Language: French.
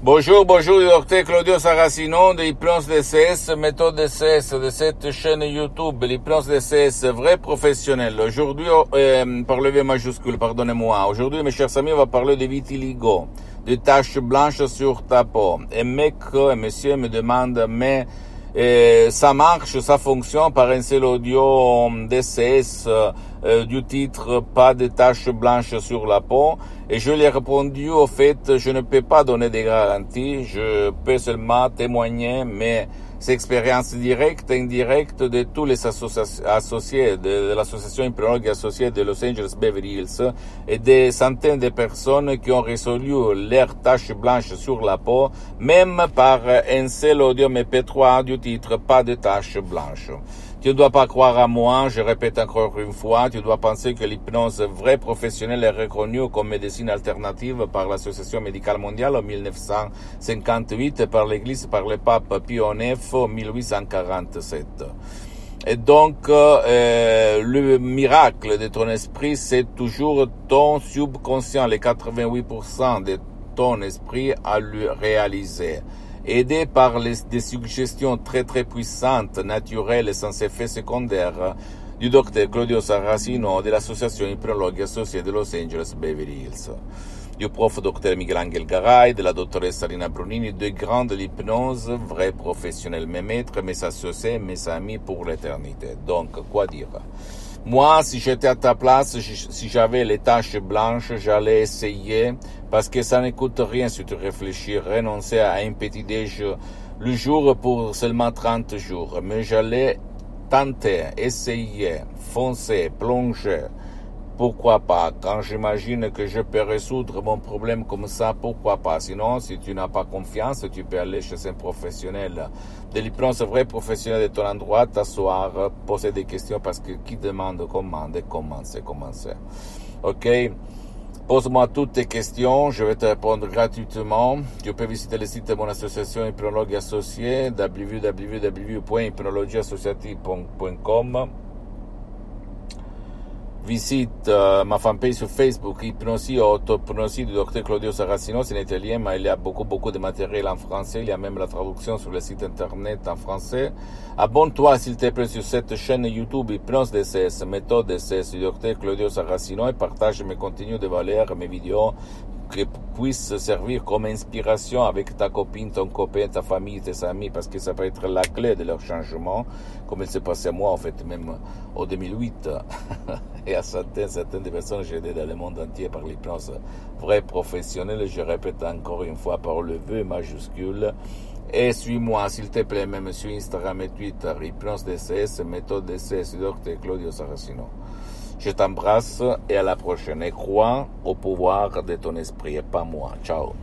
Bonjour, bonjour, docteur Claudio Saracino de l'hypnose DCS, méthode DCS de cette chaîne YouTube, l'hypnose DCS, vrai professionnel. Aujourd'hui, euh, par le V majuscule, pardonnez-moi. Aujourd'hui, mes chers amis, on va parler de vitiligo, de taches blanches sur ta peau. Et mec et monsieur me demandent, mais et ça marche, ça fonctionne par un seul audio DCS du titre Pas de taches blanches sur la peau. Et je lui ai répondu, au fait, je ne peux pas donner des garanties, je peux seulement témoigner, mais c'est expérience directe et indirecte de tous les associés de, l'association hypnologue associée de Los Angeles Beverly Hills et des centaines de personnes qui ont résolu leurs taches blanches sur la peau, même par un seul audio MP3 du titre Pas de taches blanches. Tu ne dois pas croire à moi, je répète encore une fois, tu dois penser que l'hypnose vraie professionnelle est reconnue comme médecine alternative par l'Association médicale mondiale en 1958 et par l'Église par le pape Pio IX en 1847. Et donc, euh, le miracle de ton esprit, c'est toujours ton subconscient, les 88% de ton esprit à le réaliser aidé par des suggestions très très puissantes, naturelles et sans effet secondaire du docteur Claudio Saracino de l'association hypnologue associée de Los Angeles Beverly Hills, du prof docteur Miguel Angel Garay, de la doctoresse Alina Brunini, de grands de l'hypnose, vrais professionnels, mes maîtres, mes associés, mes amis pour l'éternité. Donc, quoi dire? Moi, si j'étais à ta place, si j'avais les taches blanches, j'allais essayer, parce que ça ne coûte rien si tu réfléchis, renoncer à un petit déj le jour pour seulement 30 jours. Mais j'allais tenter, essayer, foncer, plonger, pourquoi pas? Quand j'imagine que je peux résoudre mon problème comme ça, pourquoi pas? Sinon, si tu n'as pas confiance, tu peux aller chez un professionnel. L'hypnose vrai professionnel de ton endroit, t'asseoir, poser des questions parce que qui demande commande et commencer, commencer. Ok? Pose-moi toutes tes questions, je vais te répondre gratuitement. Tu peux visiter le site de mon association Hypnologue Associée, www.hypnologieassociative.com visite euh, ma fanpage sur Facebook, Hypnosie Autopnosie du docteur Claudio Saracino, c'est en italien, mais il y a beaucoup, beaucoup de matériel en français. Il y a même la traduction sur le site internet en français. Abonne-toi, s'il te plaît, sur cette chaîne YouTube Hypnose DCS, méthode DCS du docteur Claudio Saracino et partage mes contenus de valeur, mes vidéos qui puissent servir comme inspiration avec ta copine, ton copain, ta famille, tes amis, parce que ça peut être la clé de leur changement, comme il s'est passé à moi, en fait, même en 2008. Et à certaines, certaines personnes, j'ai aidé dans le monde entier par l'hypnose vraie professionnelle, je répète encore une fois par le vœu majuscule. Et suis-moi, s'il te plaît, même sur Instagram et Twitter, Hypnose DCS, méthode DCS, docteur Claudio Saracino. Je t'embrasse et à la prochaine. Et crois au pouvoir de ton esprit et pas moi. Ciao.